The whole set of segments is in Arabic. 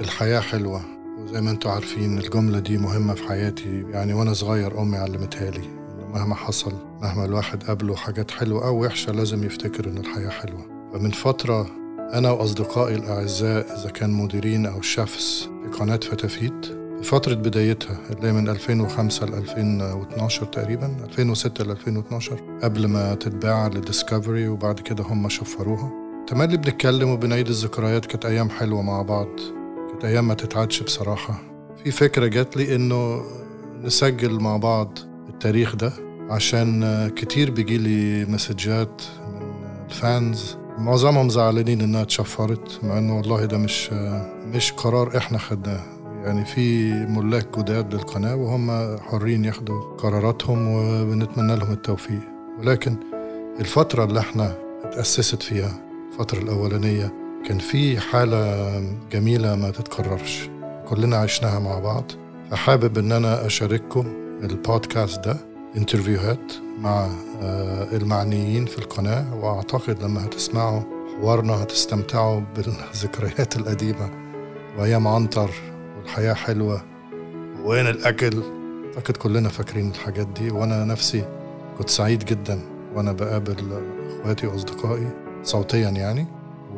الحياة حلوة وزي ما أنتم عارفين الجملة دي مهمة في حياتي. يعني وأنا صغير أمي علمتها لي انه مهما حصل مهما الواحد قابله حاجات حلوة أو وحشة لازم يفتكر إن الحياة حلوة. فمن فترة أنا وأصدقائي الأعزاء إذا كان مديرين أو شيفs في قناة فتافيت في فترة بدايتها اللي هي من 2005 ل 2012 تقريبا 2006 ل 2012 قبل ما تتباع لديسكفري وبعد كده هم شفروها. تملي بنتكلم وبنعيد الذكريات كانت أيام حلوة مع بعض. كانت أيام ما تتعدش بصراحة. في فكرة جات لي إنه نسجل مع بعض التاريخ ده عشان كتير بيجي لي مسجات من الفانز. معظمهم زعلانين إنها اتشفرت مع إنه والله ده مش مش قرار إحنا خدناه. يعني في ملاك جداد للقناة وهم حرين ياخدوا قراراتهم وبنتمنى لهم التوفيق. ولكن الفترة اللي إحنا اتأسست فيها الفترة الأولانية كان في حالة جميلة ما تتكررش. كلنا عشناها مع بعض. فحابب إن أنا أشارككم البودكاست ده انترفيوهات مع المعنيين في القناة. وأعتقد لما هتسمعوا حوارنا هتستمتعوا بالذكريات القديمة. وايام عنتر والحياة حلوة. وين الأكل؟ أعتقد كلنا فاكرين الحاجات دي. وأنا نفسي كنت سعيد جدا وأنا بقابل إخواتي وأصدقائي صوتيا يعني.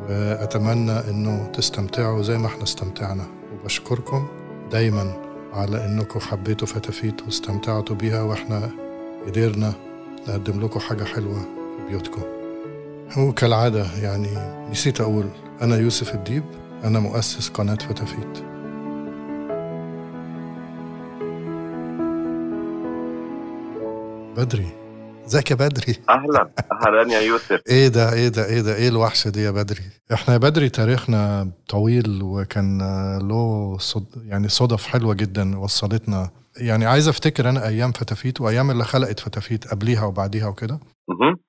وأتمنى إنه تستمتعوا زي ما إحنا استمتعنا. وبشكركم دايما على إنكم حبيتوا فتافيت واستمتعتوا بيها وإحنا قدرنا نقدم لكم حاجة حلوة في بيوتكم. وكالعادة يعني نسيت أقول أنا يوسف الديب أنا مؤسس قناة فتافيت. بدري. ازيك يا بدري؟ أهلا. أهلا يا يوسف. إيه ده إيه ده إيه ده إيه الوحشه دي يا بدري؟ إحنا يا بدري تاريخنا طويل وكان له صد يعني صدف حلوة جدا وصلتنا. يعني عايز أفتكر أنا أيام فتافيت وأيام اللي خلقت فتافيت قبليها وبعديها وكده.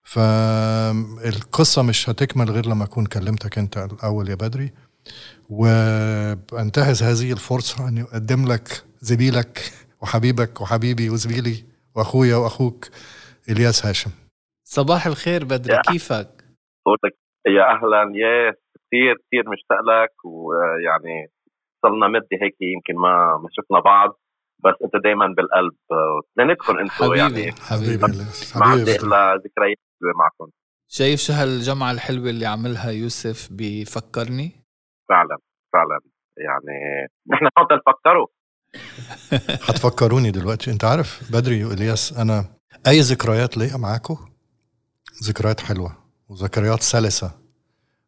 فالقصة مش هتكمل غير لما أكون كلمتك أنت الأول يا بدري. وانتهز هذه الفرصة أن اقدم لك زميلك وحبيبك وحبيبي وزميلي وأخويا وأخوك. إلياس هاشم. صباح الخير بدري يا كيفك؟ صوتك يا أهلا يا كثير كثير مشتاق لك ويعني صرنا مدة هيك يمكن ما ما شفنا بعض بس أنت دايما بالقلب. اثنيناتكم أنتم حبيبي يعني. حبيبي الياس ما حبيبي. عندي بدري. الا ذكريات حلوة معكم. شايف شو هالجمعة الحلوة اللي عملها يوسف بفكرني؟ فعلا فعلا. يعني نحن فضل نفكروا هتفكروني دلوقتي أنت عارف بدري وإلياس أنا أي ذكريات ليا معاكم ذكريات حلوة وذكريات سلسة.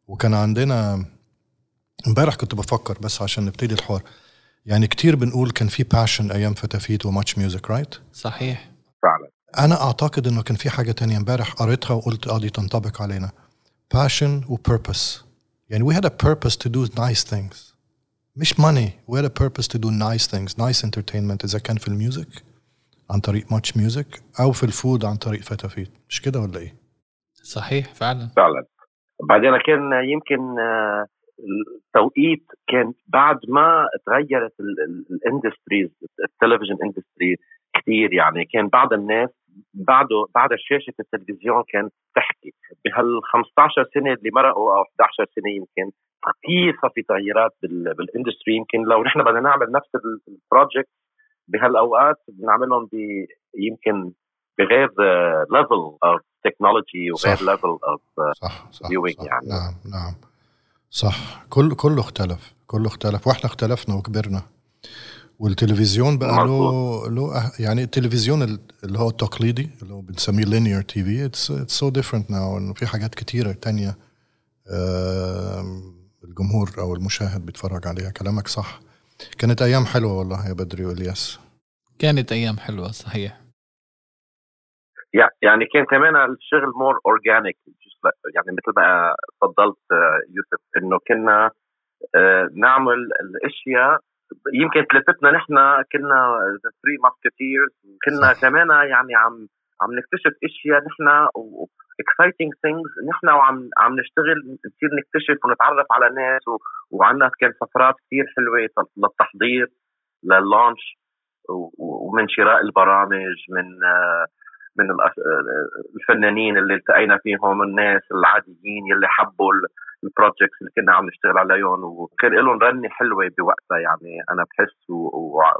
وكان عندنا امبارح كنت بفكر بس عشان نبتدي الحوار. يعني كتير بنقول كان في passion أيام فتافيت و MuchMusic right صحيح. فعلا. أنا أعتقد إنه كان في حاجة تانية امبارح قريتها وقلت آه دي تنطبق علينا. Passion و purpose. يعني we had a purpose to do nice things. مش money. We had a purpose to do nice things. Nice entertainment إذا كان في ال music. عن طريق MuchMusic أو في ال food عن طريق فتافيت مش كده ولا إيه؟ صحيح فعلا. فعلا. بعدين كان يمكن آه، التوقيت كان بعد ما تغيرت ال industries التلفزيون industry كثير يعني. كان بعض الناس بعده بعد شاشة التلفزيون كانت تحكي. بهال 15 سنة اللي مرقوا أو 11 سنة يمكن كثير صار في تغييرات بال- بال industry يمكن لو نحن بدنا نعمل نفس ال project بهالأوقات بنعملهم يمكن بغير level of technology وغير. level of صح. يعني. نعم نعم صح كل كله اختلف كله اختلف وإحنا اختلفنا وكبرنا والتلفزيون بقى له. له أه- يعني التلفزيون ال- اللي هو التقليدي اللي هو بنسميه linear TV it's so different now إنه في حاجات كتيرة تانية الجمهور أو المشاهد بيتفرج عليها كلامك صح كانت أيام حلوة والله يا بدري وإلياس كانت أيام حلوة صحيح يع- يعني كان كمان الشغل more organic يعني مثل ما تفضلت يوسف إنه كنا آه، نعمل الأشياء يمكن ثلاثتنا نحن كنا three musketeers كنا صح. كمان يعني عم عم نكتشف إشياء نحن exciting things نحن وعم عم نشتغل نصير نكتشف ونتعرف على ناس و- وعنا كان سفرات كثير حلوة للتحضير لل launch و- ومن شراء البرامج من آه، من الفنانين اللي التقينا فيهم الناس العاديين يلي حبوا ال projects اللي كنا عم نشتغل عليهم وكان لهم رنة حلوة بوقتها يعني أنا بحس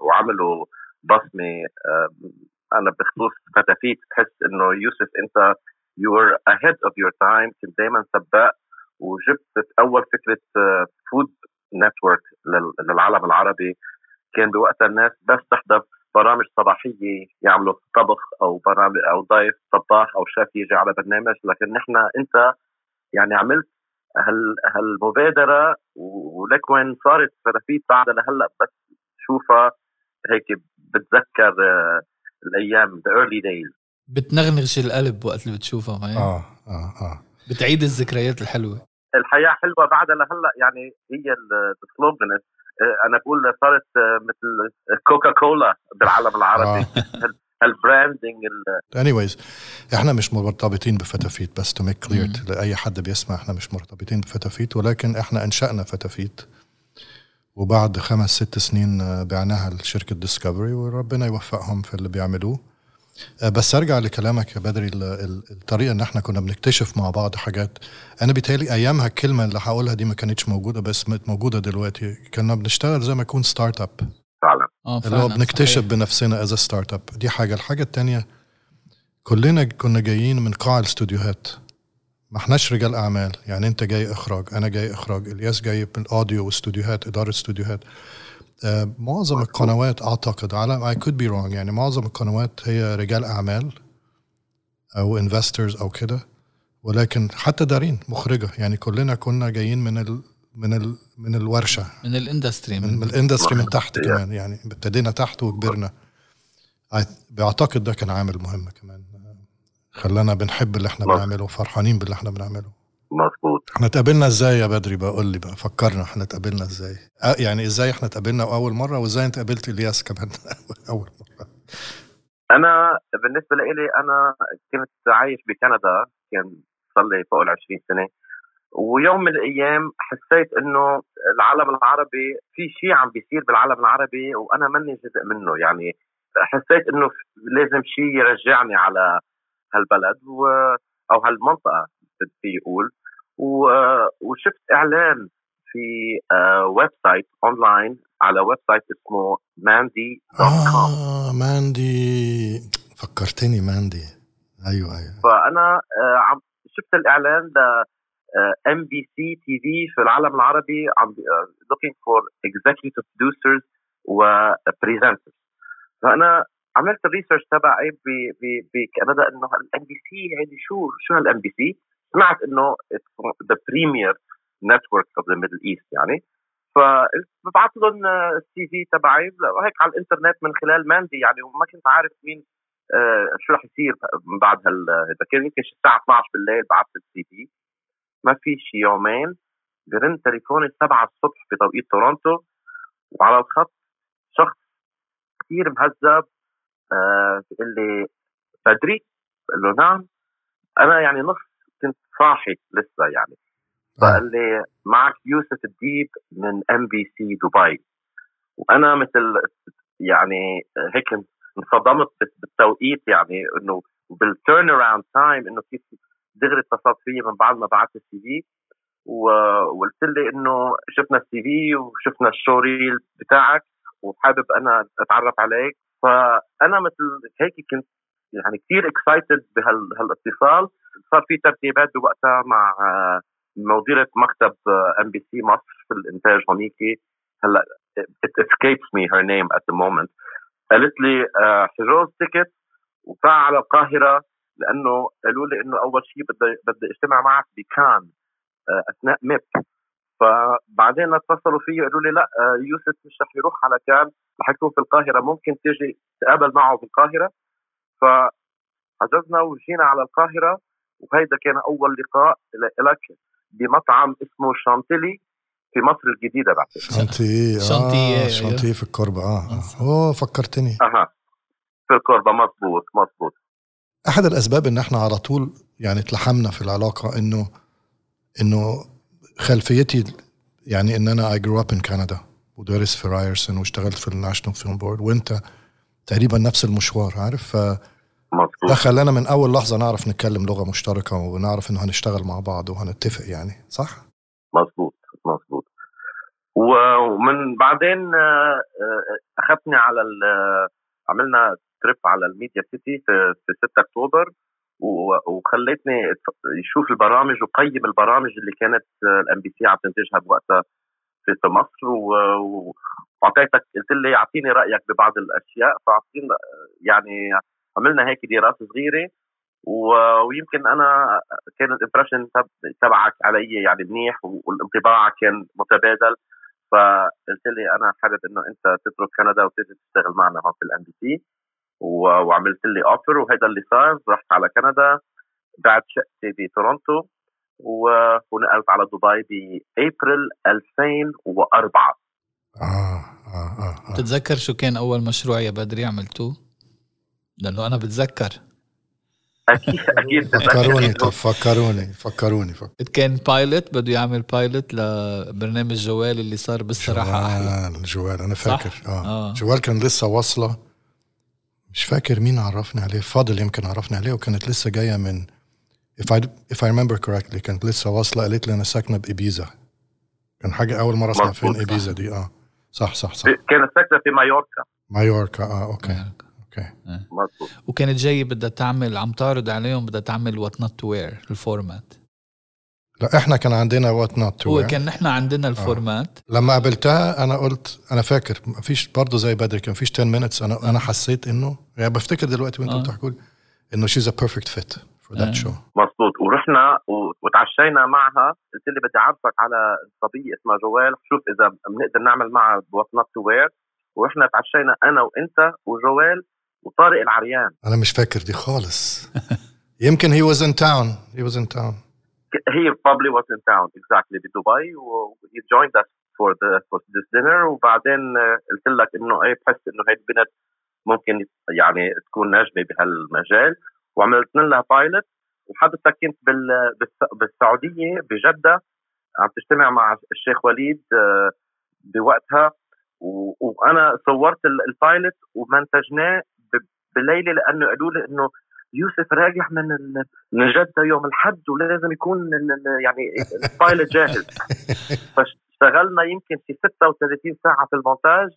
وعملوا بصمة أنا بخصوص فتافيت بحس إنه يوسف أنت you were ahead of your time كنت دائما سباق وجبت أول فكرة food network للعالم العربي. كان بوقتها الناس بس تحضر برامج صباحية يعملوا طبخ أو برامج أو ضيف طباخ أو شيف يجي على برنامج. لكن نحن أنت يعني عملت هال هالمبادرة ولك وين صارت فتافيت بعد لهلأ بس شوفها هيك بتذكر آه، الأيام the early days بتنغنغش القلب وقت اللي بتشوفها آه آه آه. بتعيد الذكريات الحلوة. الحياة حلوة بعدها لهلأ يعني هي ال slogan آه، أنا بقول صارت آه، مثل كوكا كولا بالعالم العربي. ال branding anyways إحنا مش مرتبطين بفتافيت بس to make clear لأي حد بيسمع إحنا مش مرتبطين بفتافيت ولكن إحنا إنشأنا فتافيت. وبعد خمس ست سنين آه، بعناها لشركة Discovery وربنا يوفقهم في اللي بيعملوه. آه، بس أرجع لكلامك يا بدري الطريقة إن إحنا كنا بنكتشف مع بعض حاجات. أنا بيتهيألي أيامها الكلمة اللي هقولها دي ما كانتش موجودة بس موجودة دلوقتي. كنا بنشتغل زي ما يكون startup فعلا. آه، اللي هو بنكتشف صحيح. بنفسنا as startup دي حاجة. الحاجة الثانية كلنا كنا جايين من قاع الاستوديوهات. ما احناش رجال اعمال يعني أنت جاي إخراج أنا جاي إخراج. إلياس جاي من ال audio واستوديوهات إدارة استوديوهات. آه معظم القنوات أعتقد على I could be wrong يعني معظم القنوات هي رجال أعمال أو investors أو كده. ولكن حتى دارين مخرجة. يعني كلنا كنا جايين من ال من ال من الورشة. من ال industry من, من ال industry من تحت كمان يعني ابتدينا تحت وكبرنا. بعتقد ده كان عامل مهم كمان. خلانا بنحب اللي إحنا بنعمله وفرحانين باللي إحنا بنعمله. مظبوط. إحنا اتقابلنا إزاي يا بدري؟ بقى قول لي بقى فكرنا إحنا اتقابلنا إزاي. يعني إزاي إحنا اتقابلنا اول مرة وازاي انت قابلت الياس كمان اول مرة؟ أنا بالنسبة لي أنا كنت عايش بكندا كان صار لي فوق ال 20 سنة. ويوم من الأيام حسيت إنه العالم العربي في شيء عم بيصير بالعالم العربي وأنا ماني جزء منه. يعني حسيت إنه لازم شيء يرجعني على هالبلد و أو هالمنطقة بدي يقول. وشفت إعلان في website online على website اسمه Mandy dot com آه Mandy. فكرتني Mandy. أيوه أيوه. فأنا آه، عم شفت الإعلان ده MBC TV في العالم العربي عم uh, looking for executive producers و presenters. فأنا عملت ال research تبعي بكندا إنه ال MBC يعني شو شو هال MBC؟ سمعت إنه the premier network of the Middle East يعني. فببعث لهم ال CV تبعي. هيك على الإنترنت من خلال Mandy يعني وما كنت عارف مين آه شو رح يصير بعد هال كان يمكن الساعة 12 بالليل بعثت ال CV ما في شي يومين برن تليفوني 7 الصبح بتوقيت تورونتو وعلى الخط شخص كثير مهذب آه بيقول لي بدري؟ بقول له نعم. أنا يعني نص كنت صاحي لسه يعني. فقال لي معك يوسف الديب من MBC دبي. وأنا مثل يعني هيك انصدمت بالتوقيت يعني إنه بال turnaround time إنه كيف دغري اتصلت فيي من بعد ما بعثت ال CV وقلت لي إنه شفنا ال CV وشفنا ال showreel بتاعك وحابب أنا أتعرف عليك. فأنا مثل هيك كنت يعني كثير excited بهالاتصال. صار في ترتيبات بوقتها مع مديرة مكتب MBC مصر في الإنتاج هونيك. هلأ it escapes me her name at the moment. قالت لي حجوز ticket وطلع على القاهرة لأنه قالوا لي إنه أول شيء بدي بدي أجتمع معك بكان آه، أثناء MIP فبعدين اتصلوا فيي قالوا لي لا آه، يوسف مش رح يروح على كان رح يكون في القاهرة ممكن تيجي تقابل معه في القاهرة. فحجزنا وجينا على القاهرة وهيدا كان أول لقاء لك بمطعم اسمه شانتيلي في مصر الجديدة بعد. شانتي آه شانتي في الكوربة آه أوه فكرتني. أها في الكوربة مضبوط مضبوط أحد الأسباب إن إحنا على طول يعني تلحمنا في العلاقة إنه إنه خلفيتي يعني إن أنا I grew up in كندا ودارس في Ryerson واشتغلت في ال National Film Board وأنت تقريبا نفس المشوار عارف؟ ف ده خلانا من أول لحظة نعرف نتكلم لغة مشتركة ونعرف إنه هنشتغل مع بعض وهنتفق يعني صح؟ مظبوط مظبوط. ومن بعدين آه، آه، اخذتني على آه، عملنا trip على ال Media City في في 6 أكتوبر. وخلتني أشوف البرامج وقيم البرامج اللي كانت ال MBC عم تنتجها بوقتها في مصر واعطيتك قلت لي أعطيني رأيك ببعض الأشياء فاعطينا يعني عملنا هيك دراسة صغيرة ويمكن أنا كان ال impression تبعك علي يعني منيح والانطباع كان متبادل فقلت لي أنا حابب إنه أنت تترك كندا وتيجي تشتغل معنا هون في ال MBC وعملت لي offer وهذا اللي صار رحت على كندا بعت شقتي بتورونتو ونقلت على دبي بابريل 2004 آه آه آه, آه. بتتذكر شو كان أول مشروع يا بدري عملتوه؟ لأنه أنا بتذكر أكيد أكيد فكروني طب فكروني فكروني فكروني كان pilot بده يعمل pilot لبرنامج جوال اللي صار بالصراحة أحلى جوال جوال أنا صح؟ فاكر آه, آه. جوال كان لسه واصلة مش فاكر مين عرفني عليه فاضل يمكن عرفني عليه وكانت لسه جاية من if I if I remember correctly كانت لسه واصلة قالت لي أنا ساكنة بإبيزا كان حاجة أول مرة أسمع فين. إبيزا دي آه. صح صح صح. كانت ساكنة في مايوركا. مايوركا آه okay okay. مظبوط. وكانت جاي بدها تعمل عم تعرض عليهم بدها تعمل What Not to Wear ال format. لا إحنا كان عندنا What Not to هو كان نحن عندنا ال format. لما قابلتها أنا قلت أنا فاكر ما فيش برضه زي بدري كان فيش 10 minutes. أنا أنا حسيت إنه يعني بفتكر دلوقتي وانتوا آه. بتحكوا لي إنه she's a perfect fit for that آه. شو مظبوط. ورحنا وتعشينا معها. قلت لي بدي اعرفك على صبية اسمها جوال. شوف إذا بنقدر نعمل معها What Not to Wear ورحنا تعشينا أنا وأنت وجوال وطارق العريان. أنا مش فاكر دي خالص. يمكن he was in town. He was in town. He probably was in town exactly بدبي he joined us for the for this dinner وبعدين آه، قلت لك إنه إيه بحس إنه هي البنت ممكن يعني تكون ناجحة بهالمجال. وعملت لها pilot وحضرتك كنت بال بالس- بالسعودية بجدة. عم تجتمع مع الشيخ وليد آه، بوقتها. وأنا صورت ال- ال pilot ومنتجناه بليلة لأنه قالوا لي إنه يوسف راجع من من جدة يوم الحد ولازم يكون يعني ال pilot جاهز فاشتغلنا يمكن في 36 ساعة في المونتاج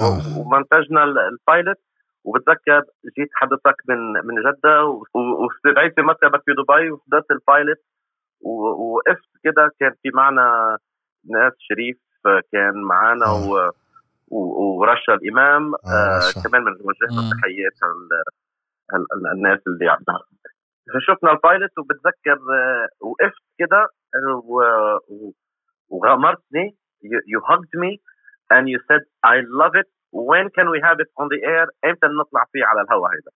آه. ومنتجنا ال- ال pilot وبتذكر جيت حضرتك من من جدة واستدعيت في مكتبك في دبي وحضرت ال pilot و- ووقفت كده كان في معنا ناس شريف كان معنا آه. و ورشا الإمام آه، آه. كمان بنوجه آه. تحيات الناس اللي عم فشفنا البايلوت وبتذكر آه، وقفت كده وغمرتني you hugged me and you said I love it. When can we have it on the air? إمتى نطلع فيه على الهواء هيدا؟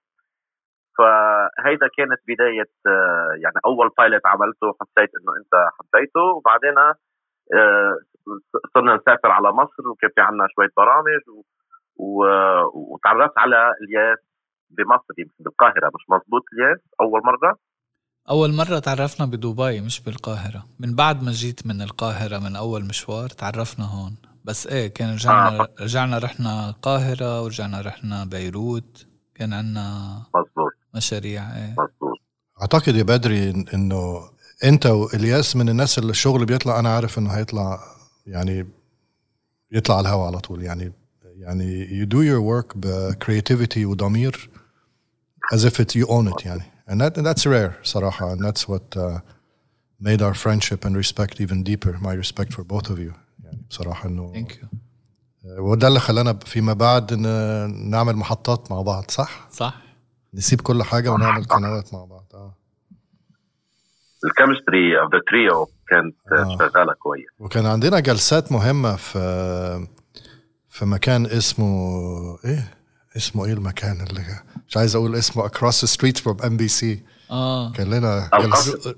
فهيدا كانت بداية آه، يعني أول بايلوت عملته حسيت إنه أنت حبيته. وبعدين آه، صرنا نسافر على مصر وكان في عنا شوية برامج. وتعرفت على الياس بمصر يمكن بالقاهرة مش مزبوط الياس أول مرة؟ أول مرة تعرفنا بدبي مش بالقاهرة. من بعد ما جيت من القاهرة من أول مشوار تعرفنا هون. بس إيه كان رجعنا آه. رجعنا رحنا القاهرة ورجعنا رحنا بيروت. كان عنا مزبوط مشاريع إيه. مزبوط أعتقد يا بدري إن- إنه أنت وإلياس من الناس اللي الشغل بيطلع أنا عارف إنه هيطلع يعني يطلع على الهواء على طول. يعني يعني you do your work ب creativity وضمير. As if it you own it يعني and that that's rare صراحة and that's what uh, made our friendship and respect even deeper my respect for both of you يعني بصراحة إنه thank you وده اللي خلانا فيما بعد ن- نعمل محطات مع بعض صح؟ صح. نسيب كل حاجة ونعمل قنوات مع بعض آه. ال chemistry of the trio كانت آه. شغالة كويس. وكان عندنا جلسات مهمة في في مكان اسمه إيه؟ اسمه إيه المكان اللي مش عايز أقول اسمه across the street from MBC آه. كان لنا القصر.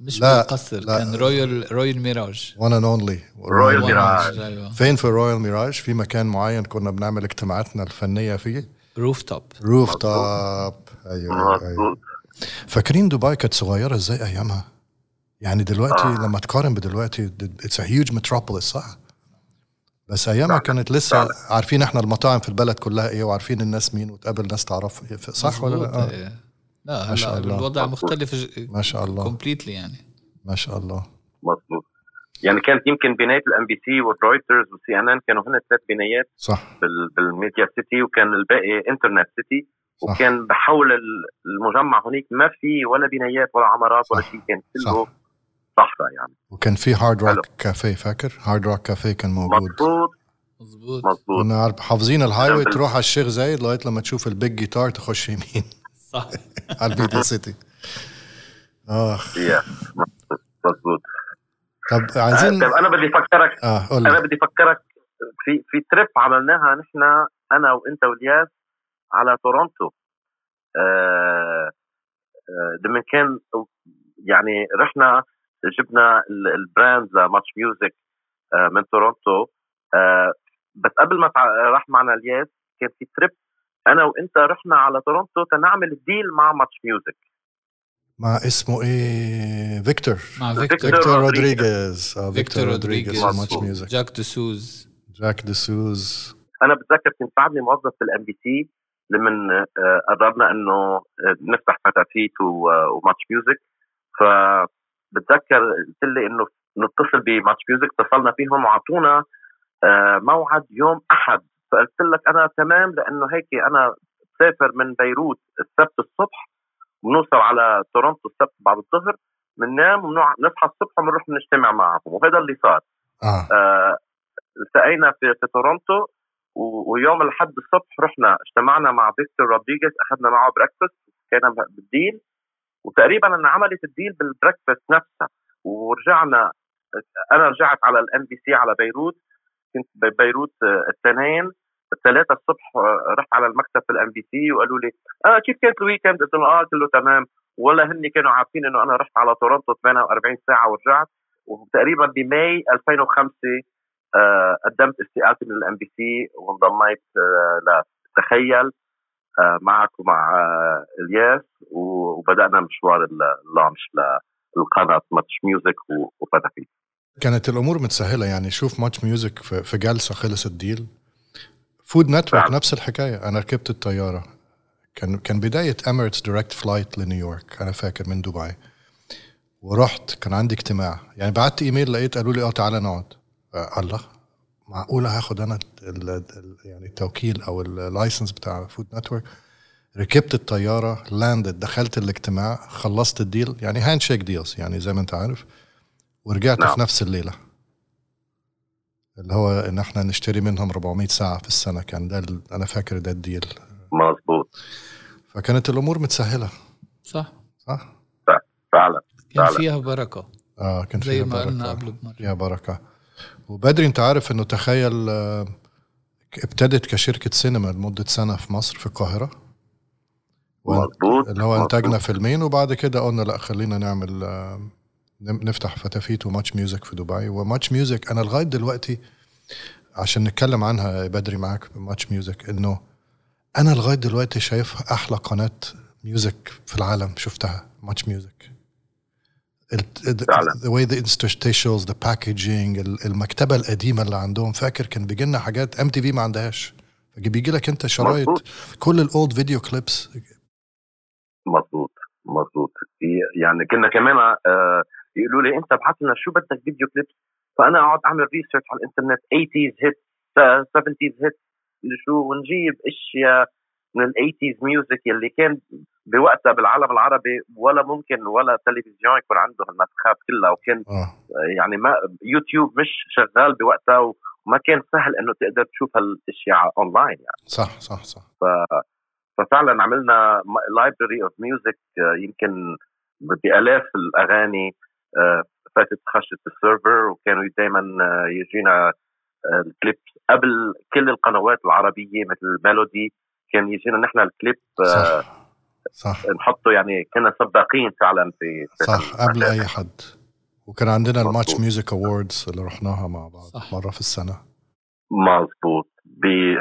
مش لا، بالقصر لا. كان Royal Royal Mirage one and only. Royal Mirage. فين في Royal Mirage في مكان معين كنا بنعمل اجتماعاتنا الفنية فيه. rooftop rooftop أيوه. أيوه فاكرين دبي كانت صغيرة إزاي أيامها؟ يعني دلوقتي آه. لما تقارن بدلوقتي it's a huge metropolis صح؟ بس أيامها كانت لسه عارفين إحنا المطاعم في البلد كلها إيه وعارفين الناس مين وتقابل ناس تعرف صح ولا لأ؟ آه. إيه. لا هلا الوضع مختلف ما شاء الله. Completely يعني. ما شاء الله. مظبوط. يعني كانت يمكن بناية ال MBC وال Reuters وال CNN كانوا هن ثلاث بنايات صح. بال Media City وكان الباقي Internet City وكان بحول المجمع هناك ما في ولا بنايات ولا عمارات ولا شيء كان كله صحراء يعني. وكان في Hard Rock Cafe فاكر؟ Hard Rock Cafe كان موجود. مظبوط. مظبوط. مظبوط. كنا حافظين ال highway تروح على الشيخ زايد لغاية لما تشوف ال big guitar تخش يمين. صح. على ال Media City آخ. مظبوط. طب عايزين طب أنا بدي افكرك آه قول أنا بدي أفكرك في في trip عملناها نحن أنا وأنت والياس على تورونتو. آه لما كان يعني رحنا جبنا ال brand ل MuchMusic آه من تورونتو. آه بس قبل ما راح معنا الياس كان في trip أنا وأنت رحنا على تورونتو تنعمل deal مع MuchMusic مع اسمه إيه؟ فيكتور. مع فيكتور فيكتور رودريغيز. فيكتور رودريغيز MuchMusic جاك دسوز. جاك دسوز. أنا بتذكر كنت بعدني موظف في ال MBC لما قررنا إنه نفتح فتافيت و MuchMusic فبتذكر قلت لي إنه نتصل ب MuchMusic اتصلنا فيهم وعطونا موعد يوم أحد. فقلت لك أنا تمام لأنه هيك أنا بسافر من بيروت السبت الصبح بنوصل على تورونتو السبت بعد الظهر بننام ونصحى الصبح وبنروح نجتمع معهم وهذا اللي صار. آه, آه التقينا في, في تورونتو ويوم الأحد الصبح رحنا اجتمعنا مع فيكتور رودريغيز أخذنا معه breakfast كان بال deal وتقريبا أنا عملت ال deal بال breakfast نفسها ورجعنا أنا رجعت على ال MBC على بيروت كنت ببيروت الاثنين الثلاثة الصبح رحت على المكتب في ال MBC وقالوا لي آه كيف كانت ال weekend؟ قلت لهم آه قلت له تمام ولا هن كانوا عارفين إنه أنا رحت على تورونتو 48 ساعة ورجعت وتقريبا ب May 2005 آه قدمت استقالتي من ال MBC وانضميت آه لتخيل آه معك ومع آه إلياس وبدأنا مشوار ال launch للقناه MuchMusic وفتحت كانت الأمور متسهلة يعني شوف MuchMusic في جلسة خلص ال deal Food Network نفس الحكاية. أنا ركبت الطيارة. كان كان بداية Emirates direct flight لنيويورك أنا فاكر من دبي. ورحت كان عندي اجتماع. يعني بعت إيميل لقيت قالوا لي آه تعالى نقعد. آه الله. معقوله هاخد أنا يعني التوكيل أو ال license بتاع Food Network ركبت الطيارة landed دخلت الاجتماع خلصت ال deal يعني handshake deals يعني زي ما أنت عارف ورجعت نعم. في نفس الليلة. اللي هو إن إحنا نشتري منهم 400 ساعة في السنة كان ده أنا فاكر ده الديل مظبوط. فكانت الأمور متسهلة. صح. صح؟ فعلا كان فيها بركة. آه كان زي فيها ما بركة. قلنا قبل بمره فيها بركة. وبدري انت عارف انه تخيل ابتدت كشركة سينما لمدة سنة في مصر في القاهرة. مظبوط اللي هو انتجنا فيلمين وبعد كده قلنا لا خلينا نعمل نفتح فتافيت و MuchMusic في دبي. و MuchMusic أنا لغاية دلوقتي عشان نتكلم عنها بدري معاك MuchMusic إنه أنا لغاية دلوقتي شايف أحلى قناة music في العالم شفتها MuchMusic. The way the interstitials the packaging المكتبة القديمة اللي عندهم. فاكر كان بيجي لنا حاجات MTV ما عندهاش. بيجي لك انت شرايط كل ال old video clips مظبوط مظبوط. يعني كنا كمان آه يقولوا لي انت ابعث لنا شو بدك video clips فأنا أقعد أعمل research على الإنترنت. 80s hit 70s hit شو ونجيب أشياء من ال eighties music يلي كان بوقتها بالعالم العربي ولا ممكن ولا تلفزيون يكون عنده المسخات كلها وكان آه. يعني ما يوتيوب مش شغال بوقتها وما كان سهل إنه تقدر تشوف هالأشياء اونلاين يعني. صح صح صح. ف ففعلا عملنا library of music يمكن بآلاف الأغاني فاتت خشت ال server وكانوا دائما يجينا الكليب قبل كل القنوات العربية مثل ميلودي كان يجينا نحن الكليب صح. صح. نحطه يعني كنا سباقين فعلا في, في صح قبل أي حد. وكان عندنا ال MuchMusic Awards اللي رحناها مع بعض صح. مرة في السنة. مظبوط.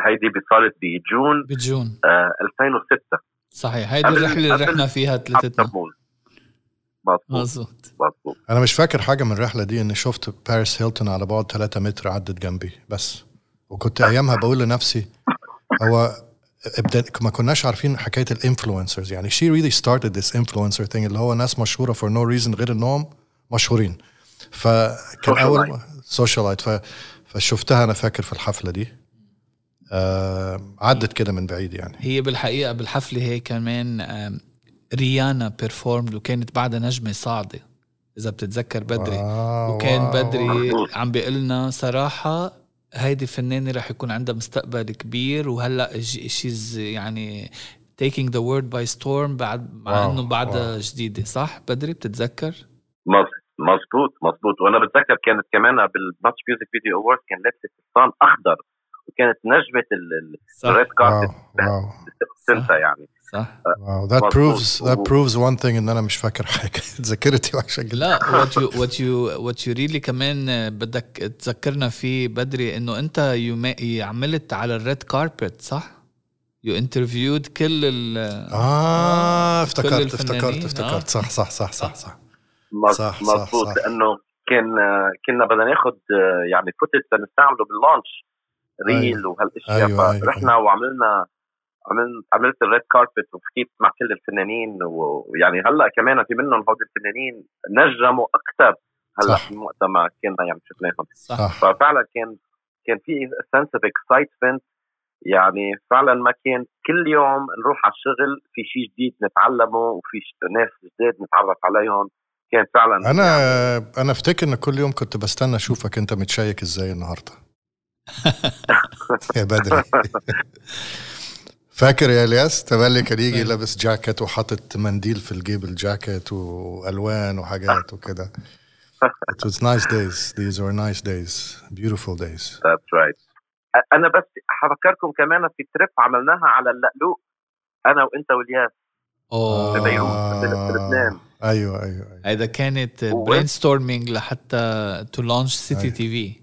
هيدي صارت ب June ب June آه 2006 صحيح. هيدي الرحلة اللي رحنا فيها ثلاثتنا مظبوط. مظبوط. أنا مش فاكر حاجة من الرحلة دي إني شفت باريس هيلتون على بعد 3 متر عدت جنبي. بس. وكنت أيامها بقول لنفسي هو ما كناش عارفين حكاية ال influencers. يعني she really started this influencer thing اللي هو ناس مشهورة for no reason غير إنهم مشهورين. فكان أول socialite ف... فشفتها أنا فاكر في الحفلة دي. آه عدت كده من بعيد يعني. هي بالحقيقة بالحفلة هي كمان ريانا performed وكانت بعدها نجمة صاعدة. إذا بتتذكر بدري. آه وكان wow. بدري. عم بيقول لنا صراحة هيدي فنانة رح يكون عندها مستقبل كبير وهلأ she's يعني taking the world by storm بعد مع إنه بعدها. جديدة صح؟ بدري بتتذكر؟ مظ- مظبوط مظبوط. وأنا بتذكر كانت كمان بال MuchMusic Video Award كان لابسة فستان أخضر وكانت نجمة الريد كاربت واو سنتا يعني. صح wow that مظبوط. proves that و- proves one thing إن أنا مش فاكر حاجة ذاكرتي وحشة جدا لا what you what you what you really كمان بدك تذكرنا فيه بدري إنه أنت ma- عملت على الريد كاربت صح؟ you interviewed كل ال آه افتكرت الفنانين، افتكرت آه. افتكرت صح صح صح صح صح صح، صح. لأنه كان كنا بدنا ناخذ يعني footage نستعمله بال launch reel وهالأشياء أيوة، أيوة، فرحنا وعملنا عملت عملت ال red carpet وحكيت مع كل الفنانين ويعني هلأ كمان في منهم هودي الفنانين نجموا أكثر هلأ صح. ما كنا يعني شفناهم. صح. ففعلا كان كان في sense of excitement يعني فعلا ما كان كل يوم نروح على الشغل في شيء جديد نتعلمه وفي ناس جداد نتعرف عليهم. كان فعلا أنا أنا أفتكر إن كل يوم كنت بستنى أشوفك أنت متشيك إزاي النهارده. يا بدري. فاكر يا الياس تملي كان يجي لابس جاكيت وحاطط منديل في الجيب الجاكيت والوان وحاجات وكده It was nice days. These were nice days. Beautiful days. That's right. أنا بس حفكركم كمان في trip عملناها على اللقلوق أنا وأنت والياس أوه في بيروت، في لبنان. أيوه أيوه أيوه هيدا كانت و- brainstorming لحتى to launch City. TV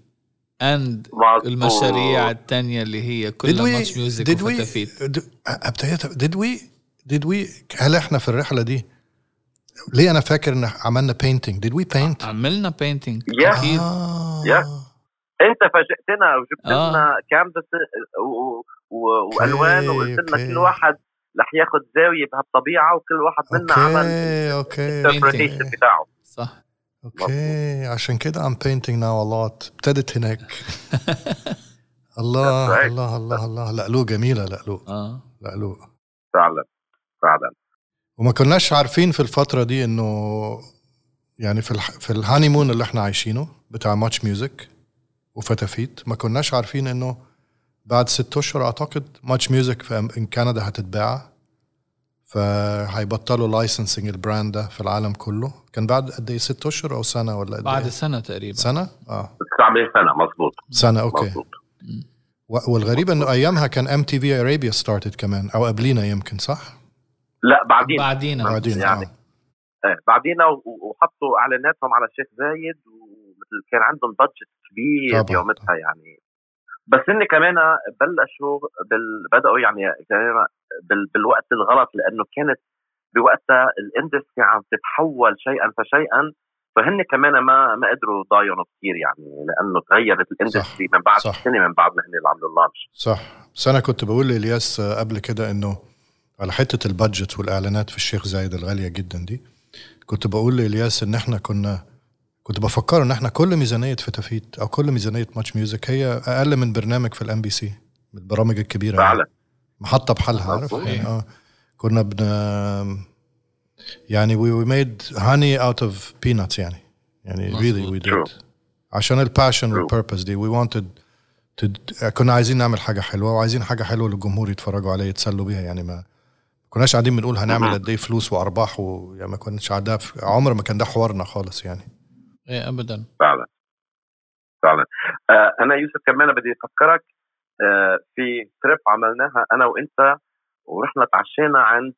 and. المشاريع الثانية اللي هي كلها MuchMusic did we وفتافيت ابتديت did we did we هل إحنا في الرحلة دي ليه أنا فاكر إن عملنا painting did we paint عملنا painting Yes. أكيد آه. Yes. أنت فاجئتنا وجبت آه. لنا كانفاس و- وألوان وقلت لنا. كل واحد رح ياخذ زاوية بهالطبيعة وكل واحد منا عمل okay أوكي بتاعه صح okay. عشان كده I'm painting now a lot. ابتدت هناك. الله right. الله الله الله. لقلوق جميلة لقلوق آه. لقلوق فعلا فعلا. وما كناش عارفين في الفترة دي إنه يعني في الح... في ال honeymoon اللي إحنا عايشينه بتاع ماتش ميوزك وفتافيت ما كناش عارفين إنه بعد ست أشهر أعتقد ماتش ميوزك في كندا هتتباع. فهيبطلوا licensing ال brand ده في العالم كله. كان بعد قد إيه؟ ست أشهر أو سنة ولا قد بعد إيه؟ سنة تقريبا. سنة؟ آه. 900 سنه مزبوط سنة okay. مزبوط و- والغريب إنه أيامها كان MTV Arabia started كمان أو قبلينا يمكن صح؟ لا بعدين. بعدينا. بعدين يعني. آه. آه، بعدينا وحطوا إعلاناتهم على الشيخ زايد ومثل كان عندهم budget كبير طبعاً. يومتها يعني. بس هن كمان بلشوا بال... بدأوا يعني كمان. بالوقت الغلط لأنه كانت بوقتها ال industry عم تتحول شيئا فشيئا فهن كمان ما ما قدروا ضايعوا كثير يعني لأنه تغيرت ال industry من بعد صح. سنة من بعد ما هن اللي عملوا ال launch صح بس أنا كنت بقول لإلياس قبل كده إنه على حتة ال budget والإعلانات في الشيخ زايد الغالية جدا دي كنت بقول لإلياس إن إحنا كنا كنت بفكر إن إحنا كل ميزانية فتافيت أو كل ميزانية ماتش ميوزك هي أقل من برنامج في ال MBC من البرامج الكبيرة يعني. محطة بحالها عارف؟ مظبوط. يعني آه. كنا بن يعني we, we made honey out of peanuts يعني. يعني really we مظبوط. did. عشان ال passion True. وال purpose دي. We wanted to كنا عايزين نعمل حاجة حلوة وعايزين حاجة حلوة للجمهور يتفرجوا عليها يتسلوا بيها يعني ما كناش قاعدين بنقول هنعمل. قد إيه فلوس وأرباح و... يعني ما كناش في... عمر ما كان ده حوارنا خالص يعني. إيه ابدا. فعلا. فعلا. آه أنا يوسف كمان بدي أفكرك في trip عملناها أنا وأنت ورحنا تعشينا عند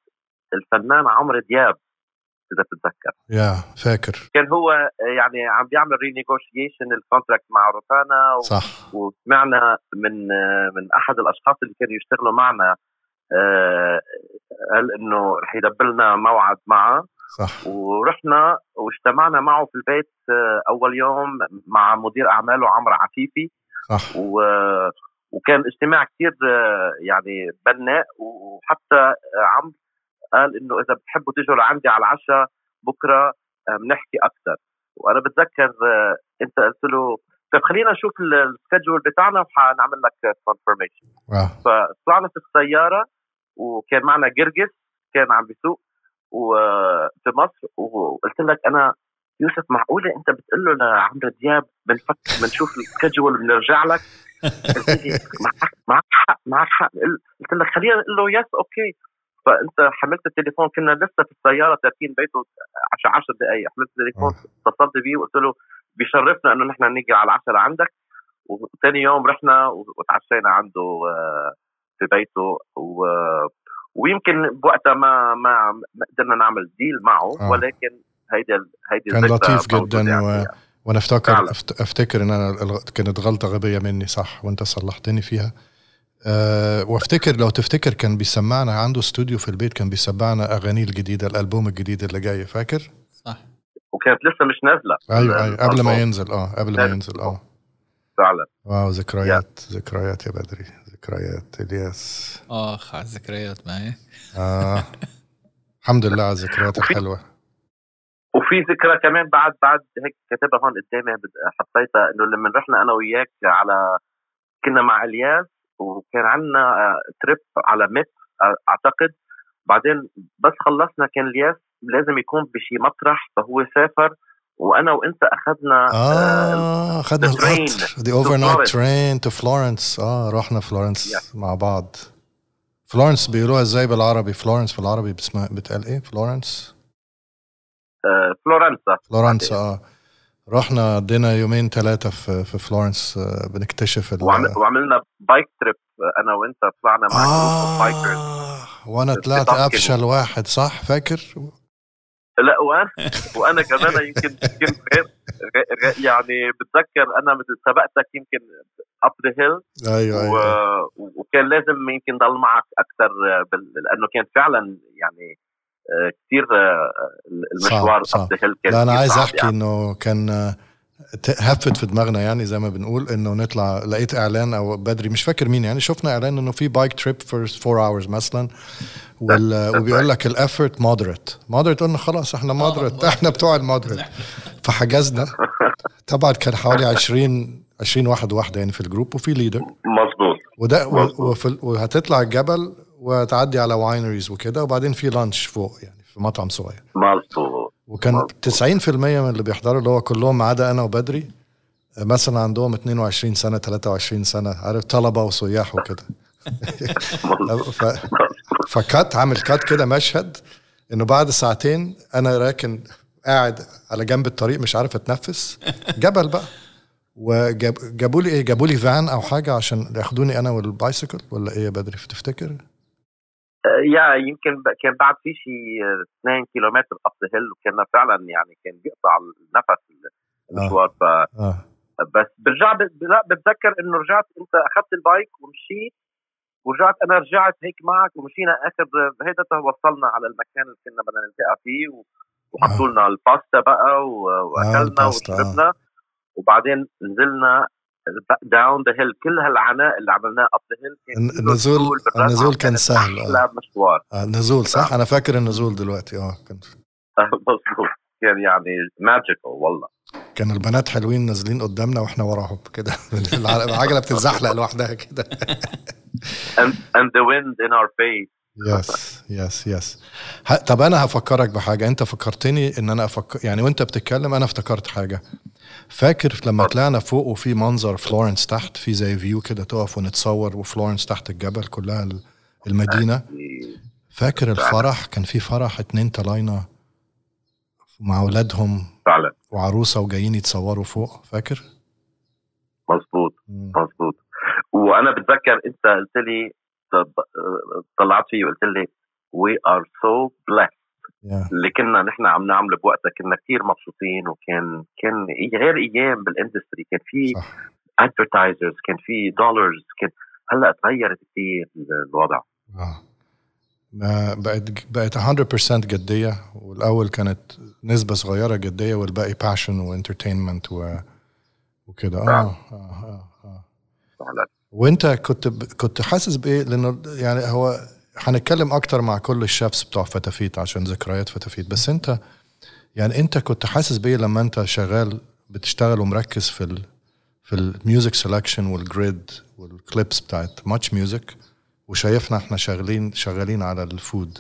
الفنان عمرو دياب إذا بتتذكر. يا فاكر. كان هو آه، يعني عم بيعمل renegotiation ال contract مع روتانا و- صح. وسمعنا من آه، من أحد الأشخاص اللي كانوا يشتغلوا معنا آه، قال إنه رح يدبر لنا موعد معه. صح. ورحنا واجتمعنا معه في البيت آه، أول يوم مع مدير أعماله عمرو عفيفي. صح. و... وكان اجتماع كثير يعني بناء. وحتى عمرو قال إنه إذا بتحبوا تيجوا لعندي على العشاء بكرة بنحكي أكثر وأنا بتذكر أنت قلت له طيب خلينا نشوف ال schedule بتاعنا وحنعمل لك confirmation فطلعنا في السيارة وكان معنا جرجس كان عم بيسوق وفي مصر. وقلت لك أنا يوسف معقولة أنت بتقول له لعمرو دياب بنفك بنشوف ال schedule بنرجع لك؟ معك حق معك حق قلت لك خلينا نقول له yes okay فأنت حملت التليفون كنا لسه في السيارة تاركين بيته 10 10 دقائق حملت التليفون اتصلت بيه وقلت له بيشرفنا إنه نحن نيجي على العشاء لعندك وثاني يوم رحنا وتعشينا عنده في بيته. و ويمكن بوقتها ما ما ما قدرنا نعمل deal معه آه. ولكن هيدي هيدي كان لطيف جدا يعني. و... وأنا افتكر فعلا. أفتكر إن أنا كانت غلطة غبية مني صح وأنت صلحتني فيها. أه وافتكر لو تفتكر كان بيسمعنا عنده استوديو في البيت كان بيسمعنا اغانيه الجديدة الألبوم الجديد اللي جاي فاكر؟ صح. وكانت لسه مش نازلة. أيوه أيوه قبل ما ينزل آه قبل ما ينزل آه. فعلا. واو ذكريات ذكريات يا بدري ذكريات إلياس. آخ على الذكريات معي آه. الحمد لله على الذكريات الحلوة. وفي ذكرى كمان بعد بعد هيك كاتبها هون قدامي حطيتها إنه لما رحنا أنا وياك على كنا مع إلياس وكان عندنا trip على MIPTV أعتقد. بعدين بس خلصنا كان إلياس لازم يكون بشي مطرح فهو سافر وأنا وأنت أخذنا آه اخذنا القطر the overnight train to Florence آه رحنا Florence yeah. مع بعض. Florence بيقولوها إزاي بالعربي؟ Florence في العربي بتسمع بتقال إيه؟ Florence آه فلورنسا. فلورنسا آه. رحنا قضينا يومين ثلاثة في في Florence آه بنكتشف وعملنا bike trip أنا وأنت طلعنا مع آه. bikers وأنا طلعت افشل واحد صح؟ فاكر؟ لا وأنا وأنا كمان يمكن كنت غير يعني بتذكر أنا سبقتك يمكن up the hill أيوه وكان لازم يمكن ضل معك أكثر لأنه كان فعلا يعني كثير المشوار up the hill كان لا أنا عايز أحكي يعني. إنه كان هفت في دماغنا يعني زي ما بنقول إنه نطلع لقيت إعلان أو بدري مش فاكر مين يعني شفنا إعلان إنه في bike trip for 4 hours مثلا وال... وبيقول لك ال effort moderate moderate قلنا خلاص إحنا moderate إحنا بتوع ال moderate فحجزنا. طبعا كان حوالي 20 20 واحد واحدة يعني في ال group وفي leader مظبوط. وده وفي... وهتطلع الجبل وتعدي على wineries وكده وبعدين في lunch فوق يعني في مطعم صغير. مظبوط وكان 90% من اللي بيحضروا اللي هو كلهم ما عدا أنا وبدري مثلا عندهم 22 سنة 23 سنة عارف طلبة وسياح وكده. ف... فكان عامل كان كده مشهد إنه بعد ساعتين أنا راكن قاعد على جنب الطريق مش عارف أتنفس. جبل بقى. وجابوا لي إيه؟ جابوا لي فان أو حاجة عشان ياخدوني أنا وال bicycle ولا إيه يا بدري؟ تفتكر؟ يا يمكن كان بعد في شيء 2 كيلومتر uphill وكان فعلا يعني كان بيقطع النفس المشوار ف آه. بس برجع بتذكر إنه رجعت أنت أخذت ال bike ومشيت ورجعت أنا رجعت هيك معك ومشينا آخر هيدا وصلنا على المكان اللي كنا بدنا نلتقى فيه وحطوا لنا الباستا بقى وأكلنا وشربنا وبعدين نزلنا down the hill كل هالعناء اللي عملناه up the hill النزول النزول كان سهل أحلى مشوار. آه النزول صح؟ أنا فاكر النزول دلوقتي آه كنت. مظبوط. كان يعني magical والله. كان البنات حلوين نازلين قدامنا وإحنا وراهم كده. العجلة بتتزحلق لوحدها كده. And, and the wind in our face. yes yes yes طب أنا هفكرك بحاجة. أنت فكرتني إن أنا أفكر يعني وأنت بتتكلم أنا افتكرت حاجة. فاكر لما طلعنا فوق وفي منظر فلورنس تحت في زي view كده تقف ونتصور وفلورنس تحت الجبل كلها المدينة؟ فاكر الفرح؟ كان في فرح اتنين طلاينة مع أولادهم فعلا. وعروسة وجايين يتصوروا فوق فاكر؟ مظبوط مظبوط. وأنا بتذكر أنت قلت لي طلعت فيه وقلت لي we are so blessed. اللي كنا نحن عم نعمله بوقتها. كنا كثير مبسوطين وكان كان غير أيام بال industry كان في advertisers كان في دولارز كان هلأ تغيرت كثير الوضع. آه. بقت بقت 100% جديه والأول كانت نسبة صغيرة جديه والباقي passion و entertainment و... وكده. آه آه آه, آه. وانت كنت ب... كنت حاسس بإيه لأنه يعني هو هنتكلم أكتر مع كل ال chefs بتوع فتافيت عشان ذكريات فتافيت بس انت يعني انت كنت حاسس بإيه لما انت شغال بتشتغل ومركز في ال في الميوزك سelection وال grid وال clips بتاعت Much Music وشايفنا إحنا شغالين شغالين على ال food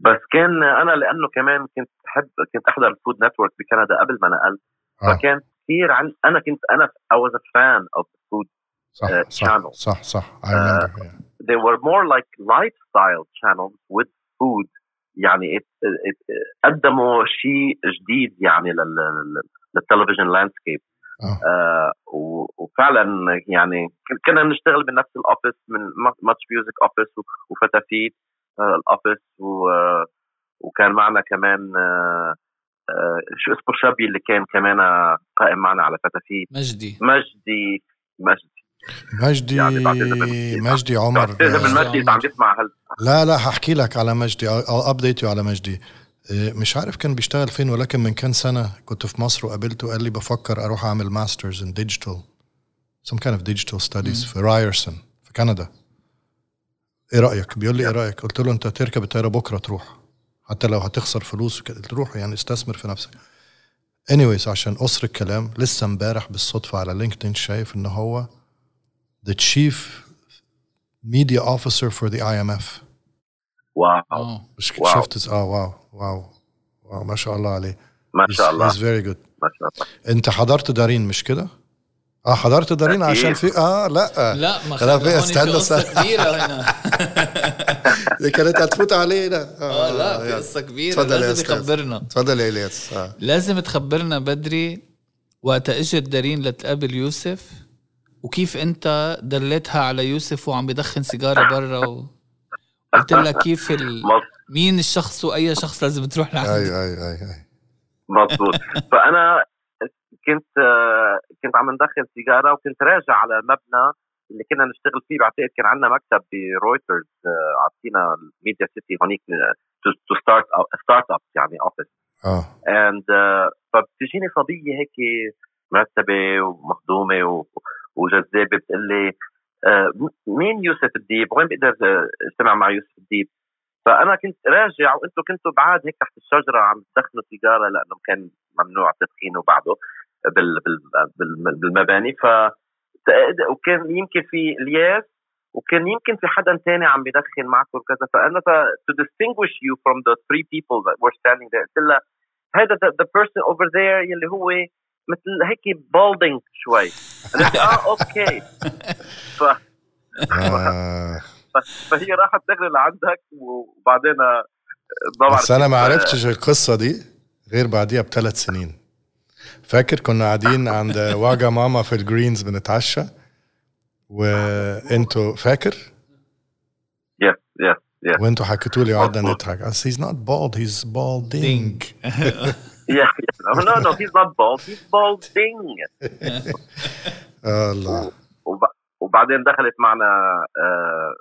بس كان أنا لأنه كمان كنت احب كنت أحضر ال Food Network بكندا قبل ما نقلت آه. فكان كثير عن أنا كنت أنا I was a fan of the food صح آه، صح channel. صح صح. I remember yeah. they were more like lifestyle channels with food. يعني it, it, قدموا شيء جديد يعني لل لل- للتلفزيون landscape آه. آه و- وفعلا يعني كن- كنا نشتغل بنفس ال office من Much Music office وفتافيت آه ال office آه، وكان معنا كمان آه آه شو اسمه شابي اللي كان كمان قائم معنا على فتافيت مجدي. مجدي مجدي. مجدي يعني مجدي عمر من آه. مجدي اذا عم يسمع هال لا لا هحكي لك على مجدي. You على مجدي. إيه، مش عارف كان بيشتغل فين ولكن من كام سنة كنت في مصر وقابلته قال لي بفكر أروح أعمل masters in digital some kind of digital studies في Ryerson في كندا. إيه رأيك؟ بيقول لي إيه رأيك؟ قلت له أنت تركب الطيارة بكرة تروح حتى لو هتخسر فلوس وكده. تروح يعني استثمر في نفسك. Anyways عشان قصر الكلام لسه امبارح بالصدفة على LinkedIn شايف إن هو the chief media officer for the IMF wow مش wow. شفت آه wow wow wow ما شاء الله عليه. ما شاء الله. He's very good. ما شاء الله. انت حضرت دارين مش كده؟ آه حضرت دارين أكيد. عشان في آه لا. لا ما هون استنى في قصة. كبيرة هنا. دي كانت هتفوت علينا. آه لا في. قصة كبيرة. تفضل لازم. يخبرنا. تفضل يا إلياس. آه. لازم تخبرنا بدري وقت اجت دارين لتقابل يوسف؟ وكيف انت دليتها على يوسف وعم بدخن سيجارة برا و... قلت لها كيف ال... مين الشخص واي شخص لازم تروح لعنده أي أي أي أي. مظبوط. فأنا كنت آه، كنت عم ندخن سيجارة وكنت راجع على مبنى اللي كنا نشتغل فيه. بعتقد كان عندنا مكتب ب Reuters آه، عطينا ال Media City هونيك to start start up يعني office آه. and فبتجيني صبية هيك مرتبة ومخدومة و- وجذابه بتقول لي آه، مين يوسف الديب؟ وين بقدر آه، اجتمع مع يوسف الديب؟ فأنا كنت راجع وأنتم كنتوا بعاد هيك تحت الشجره عم تدخنوا سيجارة لأنه كان ممنوع بال بال بالمباني ف وكان يمكن في الياس وكان يمكن في حدا تاني عم بيدخن معكم وكذا فأنا to distinguish you from the three people that were standing there قلت لها هذا the, the person over there يلي هو مثل هيك balding شوي. قالت لي آه أوكي. ف... آه. فهي راحت دغري لعندك وبعدين آه، بس أنا ما عرفتش القصة دي غير بعديها بثلاث سنين. فاكر كنا قاعدين عند واجا ماما في ال Greens بنتعشى وإنتوا فاكر؟ yes yes yes وإنتوا حكيتوا لي وقعدنا. نضحك. I said, he's not bald he's balding. Yeah, yeah. No, no, he's not bald. He's balding. آه الله وب... وبعدين دخلت معنا آه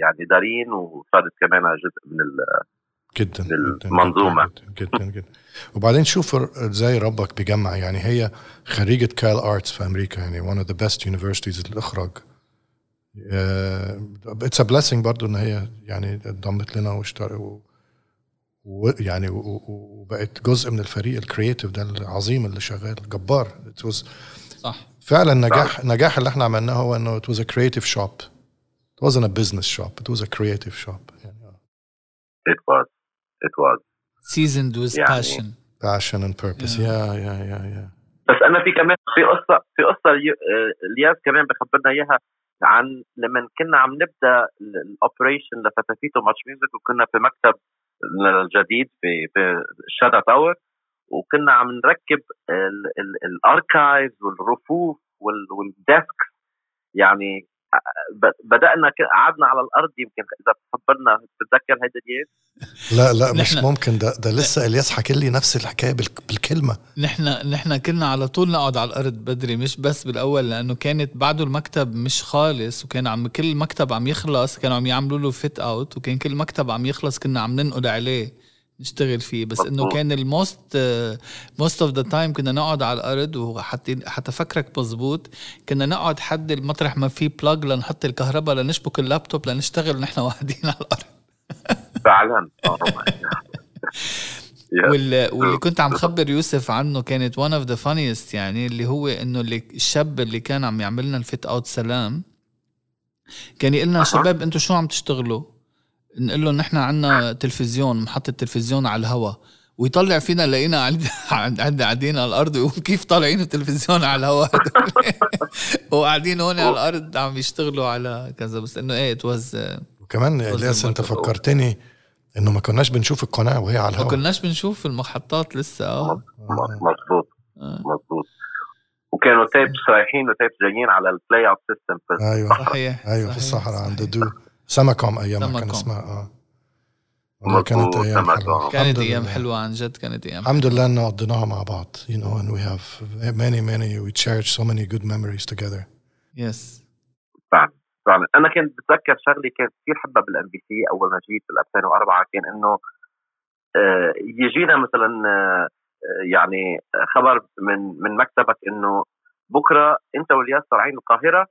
يعني دارين وصارت كمان جزء من ال... جدا جدا المنظومة. جدا جدا, جدا. وبعدين شوف إزاي ربك بيجمع يعني هي خريجة CalArts في أمريكا يعني one of the best universities للإخراج it's a blessing برضه إن هي يعني انضمت لنا واشتروا ويعني وبقت جزء من الفريق ال creative ده العظيم اللي شغال جبار. It was صح. فعلا نجاح نجاح اللي إحنا عملناه هو إنه it was a creative shop. It wasn't a business shop. It was a creative shop. يعني it was. It was. Seasoned with يعني- passion. Passion and purpose. Yeah. yeah yeah yeah yeah. بس أنا في كمان في قصة في قصة اليو- آه، الياس كمان بخبرنا إياها عن لما كنا عم نبدأ ال operation لفتافيت و Much Music وكنا في مكتب الجديد في في الشادا Tower وكنا عم نركب ال archives والرفوف وال- وال desk يعني بدأنا قعدنا على الأرض يمكن إذا تخبرنا بتتذكر هيدا الياس لا لا مش نحن- ممكن. ده ده لسه إلياس حكى لي نفس الحكاية بالك- بالكلمة. نحن نحن كنا على طول نقعد على الأرض بدري مش بس بالأول لأنه كانت بعده المكتب مش خالص وكان عم كل مكتب عم يخلص كانوا عم يعملوا له fit out وكان كل مكتب عم يخلص كنا عم ننقل عليه. نشتغل فيه. بس إنه كان ال most most of the time كنا نقعد على الأرض وحتى حتى فكرك مزبوط كنا نقعد حد المطرح ما في plug لنحط الكهرباء لنشبك اللابتوب لنشتغل ونحن قاعدين على الأرض. فعلا. واللي, واللي كنت عم خبر يوسف عنه كانت one of the funniest يعني اللي هو إنه اللي الشاب اللي كان عم يعمل لنا ال fit out سلام كان يقول لنا شباب أنتم شو عم تشتغلوا؟ نقول له نحن عنا تلفزيون محطة تلفزيون على الهواء ويطلع فينا لقينا عنجد قاعدين على الأرض ويقول كيف طالعين التلفزيون على الهواء وقاعدين هون على الأرض عم يشتغلوا على كذا. بس إنه إيه it was وكمان الياس أنت فكرتني إنه ما كناش بنشوف القناة وهي على الهواء ما كناش بنشوف المحطات لسه آه. مظبوط آه. مظبوط. وكانوا tapes رايحين و tapes جايين على ال playout system أيوه. صحيح أيوه في الصحراء عند du. Samacom أيام كان اسمها آه. كانت أيام حلوة. كانت أيام حلوة عن جد كانت أيام الحمد لله إنه قضيناها مع بعض you know and we have many many we cherish so many good memories together. Yes. فعلا فعلا. أنا كنت بتذكر شغله كانت كثير حبها بال MBC أول ما جيت بال 2004 كان إنه آه، يجينا مثلا آه، يعني خبر من من مكتبك إنه بكرة أنت والياس طالعين القاهرة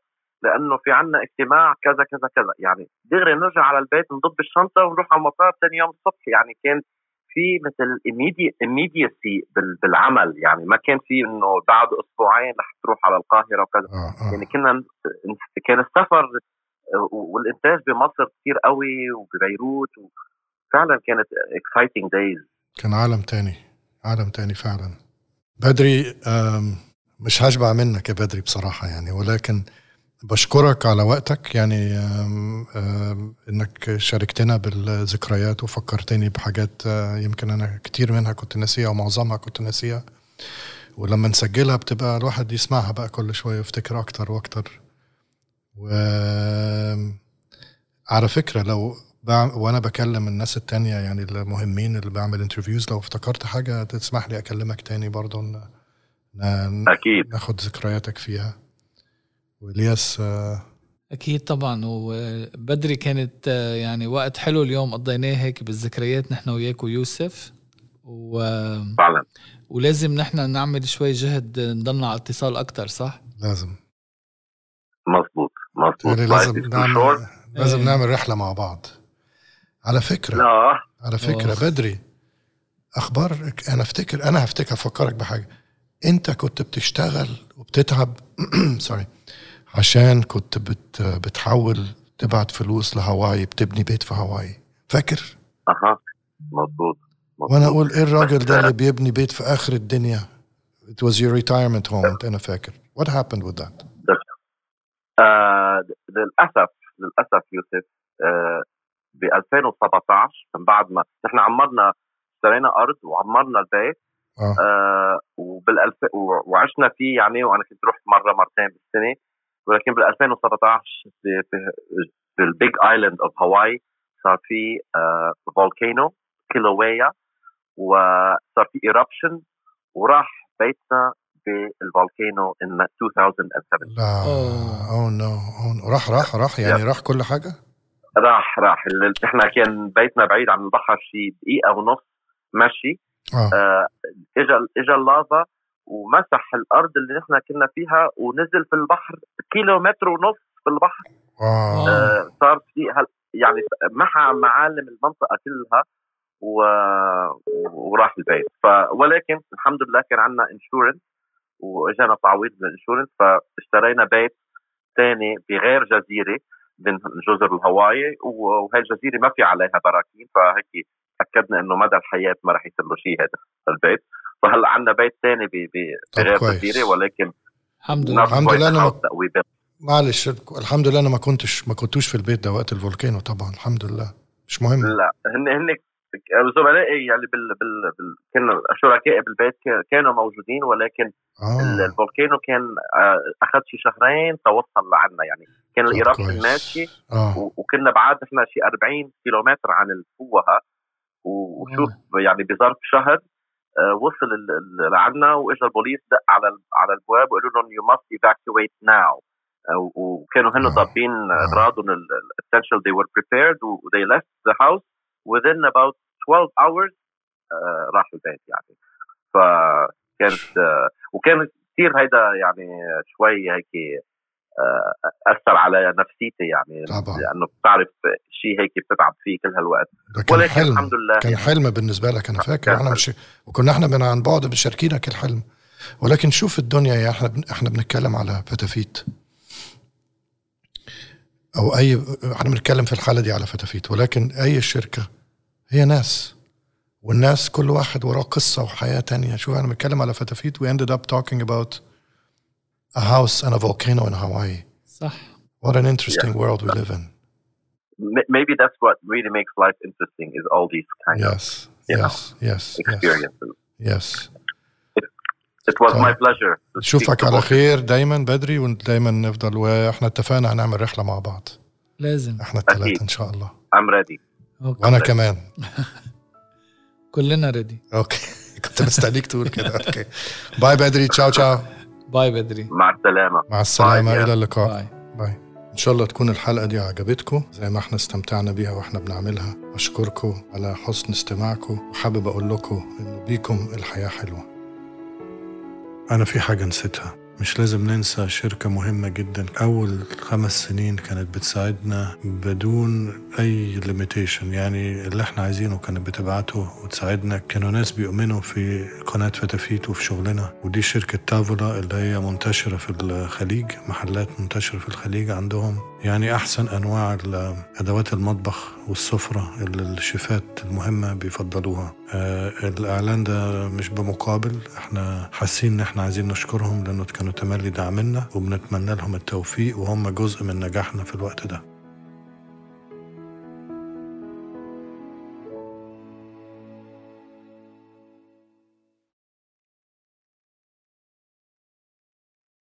لأنه في عنا اجتماع كذا كذا كذا. يعني دغري نرجع على البيت نضب الشنطة ونروح على المطار ثاني يوم الصبح. يعني كان في مثل immediacy بالعمل. يعني ما كان في إنه بعد أسبوعين رح تروح على القاهرة وكذا. آه آه. يعني كنا كان السفر والإنتاج بمصر كثير قوي وببيروت وفعلا كانت exciting days. كان عالم تاني عالم تاني فعلا. بدري مش هشبع منك يا بدري بصراحة يعني. ولكن بشكرك على وقتك. يعني إنك شاركتنا بالذكريات وفكرتني بحاجات آه، يمكن أنا كتير منها كنت ناسيها ومعظمها كنت ناسيها. ولما نسجلها بتبقى الواحد يسمعها بقى كل شوية يفتكر أكتر وأكتر. و على فكرة لو وأنا بكلم الناس التانية يعني المهمين اللي بعمل انترفيوز لو افتكرت حاجة تسمح لي أكلمك تاني برضه. أكيد. ناخد ذكرياتك فيها. والياس آه، أكيد طبعا. وبدري كانت آه، يعني وقت حلو اليوم قضيناه هيك بالذكريات نحن وياك ويوسف. و فعلا. ولازم نحن نعمل شوي جهد نضلنا على اتصال أكثر صح؟ لازم. مظبوط مظبوط. يعني لازم نعمل لازم إيه. نعمل رحلة مع بعض. على فكرة لا. على فكرة أوه. بدري أخبارك أنا أفتكر أنا هفتكر أفكرك بحاجة. أنت كنت بتشتغل وبتتعب سوري عشان كنت بت بتحاول تبعت فلوس لهاواي بتبني بيت في هاواي فاكر؟ أها. مظبوط وأنا أقول إيه الراجل ده اللي بيبني بيت في آخر الدنيا؟ It was your retirement home أنا فاكر. What happened with that؟ آه للأسف للأسف يوسف آه ب 2017 من بعد ما نحن عمرنا اشترينا أرض وعمرنا البيت. آه. آه وبالألف وعشنا فيه يعني وأنا كنت رحت مرة مرتين بالسنة. ولكن بال 2017 في في ال Big Island of Hawaii صار في volcano Kilauea وصار في eruption وراح بيتنا بال volcano in 2007 لا أوه. no راح راح راح؟ يعني راح كل حاجة؟ راح راح. إحنا كان بيتنا بعيد عن البحر شي دقيقة ونص مشي. آه. آه اجى اجى اللافا ومسح الأرض اللي نحن كنا فيها ونزل في البحر كيلومتر ونص في البحر آه. آه صار في يعني محى معالم المنطقة كلها و... وراح البيت ف... ولكن الحمد لله كان عندنا insurance وإجانا تعويض من ال insurance فاشترينا بيت ثاني بغير جزيرة من جزر الهواي وهي الجزيرة ما في عليها براكين فهيك اكدنا إنه مدى الحياة ما راح يصير له شيء هذا البيت. فهلأ عندنا بيت ثاني بغير جزيره ولكن الحمد لله الحمد لله أنا ما... معلش الحمد لله أنا ما كنتش ما كنتوش في البيت ده وقت ال volcano طبعا الحمد لله. مش مهم. لا هن هن زملائي يعني بال بال, بال كانوا شركائي بالبيت كانوا موجودين ولكن آه. ال volcano كان آه، أخذ شي شهرين توصل لعنا يعني. كان ال eruption ماشي آه. وكنا بعاد إحنا شي 40 كيلومتر عن الفوهه وشوف. يعني بظرف شهر آه، وصل لعنا واجى البوليس دق على على البواب وقالوا لهم you must evacuate now وكانوا هن ضابين اغراضهم essential they were prepared they left the house. Within about 12 hours آه، راح البيت يعني. فكانت آه، وكان كثير هيدا يعني شوي هيك أثر على نفسيتي يعني طبعا. لأنه بتعرف شيء هيك بتتعب فيه كل هالوقت. ولكن حلم. الحمد لله. كان يعني حلم بالنسبة لك أنا فاكر. كان إحنا مش وكنا إحنا من عن بعد مشاركينك الحلم. ولكن شوف الدنيا يا إحنا بن... إحنا بنتكلم على فتافيت. أو اي إحنا بنتكلم في الحالة دي على فتافيت. ولكن أي شركة هي ناس. والناس كل واحد وراه قصة وحياة تانية. شوف أنا بنتكلم على فتافيت. We ended up talking about a house and a volcano in Hawaii صح what an interesting world we live in m- maybe that's what really makes life interesting is all these kind of yes you know, yes yes yes experiences yes it was طيب. my pleasure to speak نشوفك to على both. خير دايما بدري ودايما نفضل واحنا اتفقنا هنعمل رحله مع بعض لازم احنا الثلاثه أكيد. ان شاء الله I'm ready أوكي. وانا كمان كلنا ريدي اوكي كنت مستنيك تقول كده اوكي باي بدري تشاو تشاو bye بدري. مع السلامة. مع السلامة bye. إلى اللقاء. bye. bye. إن شاء الله تكون الحلقة دي عجبتكم زي ما إحنا استمتعنا بيها وإحنا بنعملها. أشكركم على حسن استماعكم وحابب أقول لكم إنه بيكم الحياة حلوة. أنا في حاجة نسيتها. مش لازم ننسى شركة مهمة جدا. أول خمس سنين كانت بتساعدنا بدون أي limitation يعني اللي إحنا عايزينه كانت بتبعته وتساعدنا. كانوا ناس بيؤمنوا في قناة فتافيت وفي شغلنا. ودي شركة تافولا اللي هي منتشرة في الخليج محلات منتشرة في الخليج عندهم. يعني أحسن أنواع أدوات المطبخ والسفرة اللي الشيفات المهمة بيفضلوها. آه الإعلان ده مش بمقابل إحنا حاسين إن إحنا عايزين نشكرهم لأنه كانوا تملي داعمنا وبنتمنى لهم التوفيق وهم جزء من نجاحنا في الوقت ده.